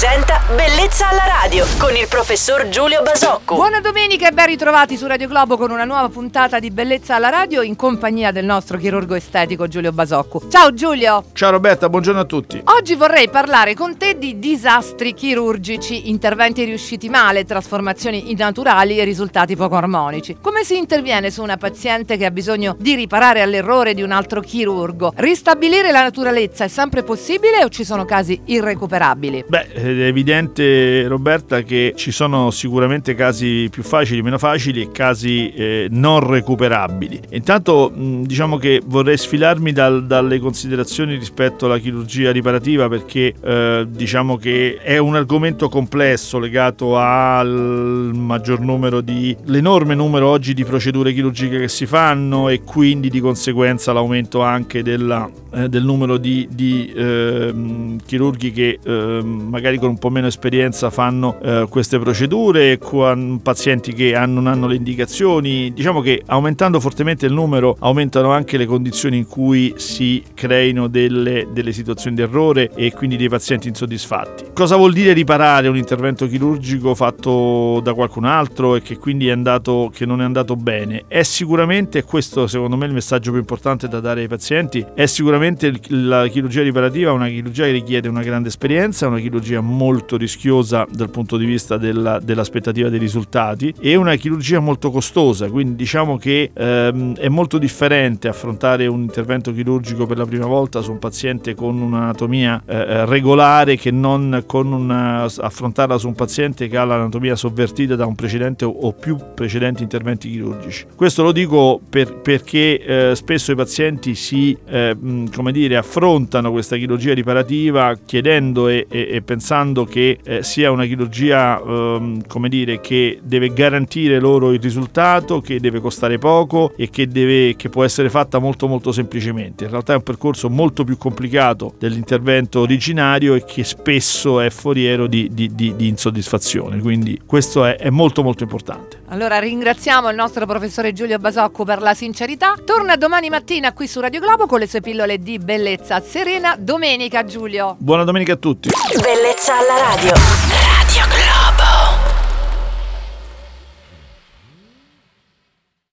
presenta Bellezza alla radio con il professor Giulio Basocco. Buona domenica e ben ritrovati su Radio Globo con una nuova puntata di Bellezza alla radio in compagnia del nostro chirurgo estetico Giulio Basocco. Ciao Giulio! Ciao Roberta, buongiorno a tutti. Oggi vorrei parlare con te di disastri chirurgici, interventi riusciti male, trasformazioni innaturali e risultati poco armonici. Come si interviene su una paziente che ha bisogno di riparare all'errore di un altro chirurgo? Ristabilire la naturalezza è sempre possibile o ci sono casi irrecuperabili? Beh, è evidente Roberta che ci sono sicuramente casi più facili, meno facili e casi eh, non recuperabili. Intanto mh, diciamo che vorrei sfilarmi dal, dalle considerazioni rispetto alla chirurgia riparativa perché eh, diciamo che è un argomento complesso legato al maggior numero di l'enorme numero oggi di procedure chirurgiche che si fanno e quindi di conseguenza l'aumento anche della, eh, del numero di, di ehm, chirurghi che ehm, magari con un po' meno esperienza fanno eh, queste procedure, con pazienti che hanno, non hanno le indicazioni. Diciamo che aumentando fortemente il numero aumentano anche le condizioni in cui si creino delle, delle situazioni di errore e quindi dei pazienti insoddisfatti. Cosa vuol dire riparare un intervento chirurgico fatto da qualcun altro e che quindi è andato, che non è andato bene? È sicuramente, questo secondo me il messaggio più importante da dare ai pazienti, è sicuramente la chirurgia riparativa una chirurgia che richiede una grande esperienza, una chirurgia molto rischiosa dal punto di vista della, dell'aspettativa dei risultati e una chirurgia molto costosa, quindi diciamo che ehm, è molto differente affrontare un intervento chirurgico per la prima volta su un paziente con un'anatomia eh, regolare che non con una, affrontarla su un paziente che ha l'anatomia sovvertita da un precedente o, o più precedenti interventi chirurgici. Questo lo dico per, perché eh, spesso i pazienti si eh, come dire, affrontano questa chirurgia riparativa chiedendo e, e, e pensando che eh, sia una chirurgia ehm, come dire, che deve garantire loro il risultato, che deve costare poco e che, deve, che può essere fatta molto molto semplicemente. In realtà è un percorso molto più complicato dell'intervento originario e che spesso è foriero di, di, di, di insoddisfazione, quindi questo è, è molto molto importante. Allora ringraziamo il nostro professore Giulio Basocco per la sincerità. Torna domani mattina qui su Radio Globo con le sue pillole di bellezza serena. Domenica Giulio. Buona domenica a tutti. Bellezza alla radio.